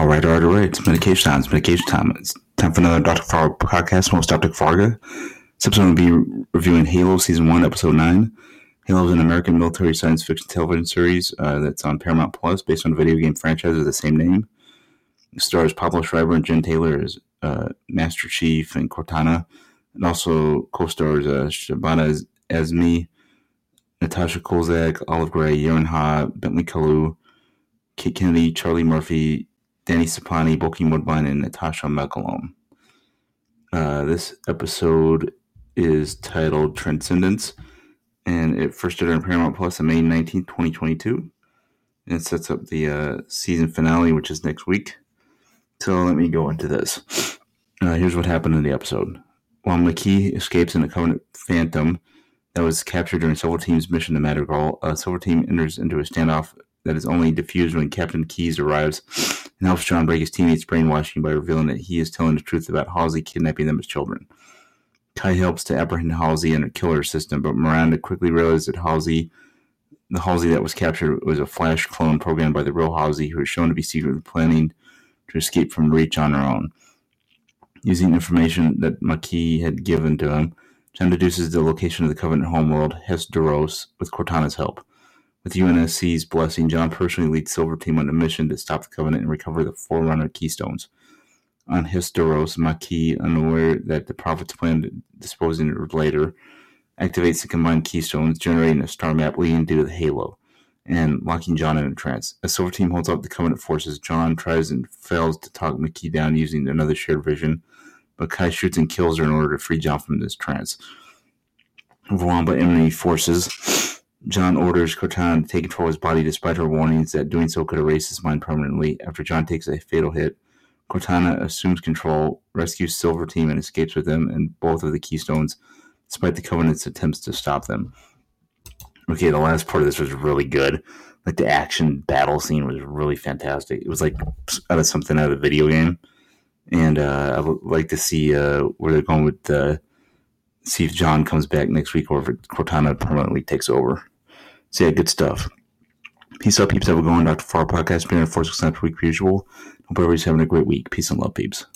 All right, all right, all right. It's medication time. It's medication time. It's time for another Dr. Fargo podcast. I'm Dr. Fargo. This episode will be reviewing Halo Season 1, Episode 9. Halo is an American military science fiction television series uh, that's on Paramount Plus based on a video game franchise of the same name. It stars Pablo Schreiber and Jen Taylor as uh, Master Chief and Cortana. And also co-stars uh, Shabana Azmi, Natasha Culzac, Olive Gray, Yerin Ha, Bentley Kalu, Kate Kennedy, Charlie Murphy, Danny Sapani, Bokeem Woodbine, and Natasha McElhone. Uh, this episode is titled Transcendence, and it first aired on Paramount Plus on May 19, 2022. And it sets up the uh, season finale, which is next week. So let me go into this. Uh, here's what happened in the episode. While Makee escapes in a Covenant Phantom that was captured during Silver Team's mission to Madrigal, uh, Silver Team enters into a standoff that is only diffused when Captain Keyes arrives and helps John break his teammates' brainwashing by revealing that he is telling the truth about Halsey kidnapping them as children. Kai helps to apprehend Halsey and her killer system, but Miranda quickly realizes that Halsey, the Halsey that was captured, was a Flash clone programmed by the real Halsey, who is shown to be secretly planning to escape from Reach on her own. Using information that Makee had given to him, John deduces the location of the Covenant homeworld, Hesperos, with Cortana's help. With UNSC's blessing, John personally leads Silver Team on a mission to stop the Covenant and recover the Forerunner Keystones. On Hesperos, Makee, unaware that the Prophet's plan to disposing of later, activates the combined Keystones, generating a star map leading to the Halo, and locking John in a trance. As Silver Team holds up the Covenant forces, John tries and fails to talk Makee down using another shared vision, but Kai shoots and kills her in order to free John from this trance. By enemy forces, John orders Cortana to take control of his body despite her warnings that doing so could erase his mind permanently. After John takes a fatal hit, Cortana assumes control, rescues Silver Team, and escapes with them and both of the Keystones, despite the Covenant's attempts to stop them. Okay, the last part of this was really good. Like the action battle scene was really fantastic. It was like out of something out of a video game, and uh, I would like to see uh, where they're going with the. See if John comes back next week or if Cortana permanently takes over. So yeah, good stuff. Peace out, peeps. Have a going. Dr. Far Podcast, being a four six times week per usual. Hope everybody's having a great week. Peace and love, peeps.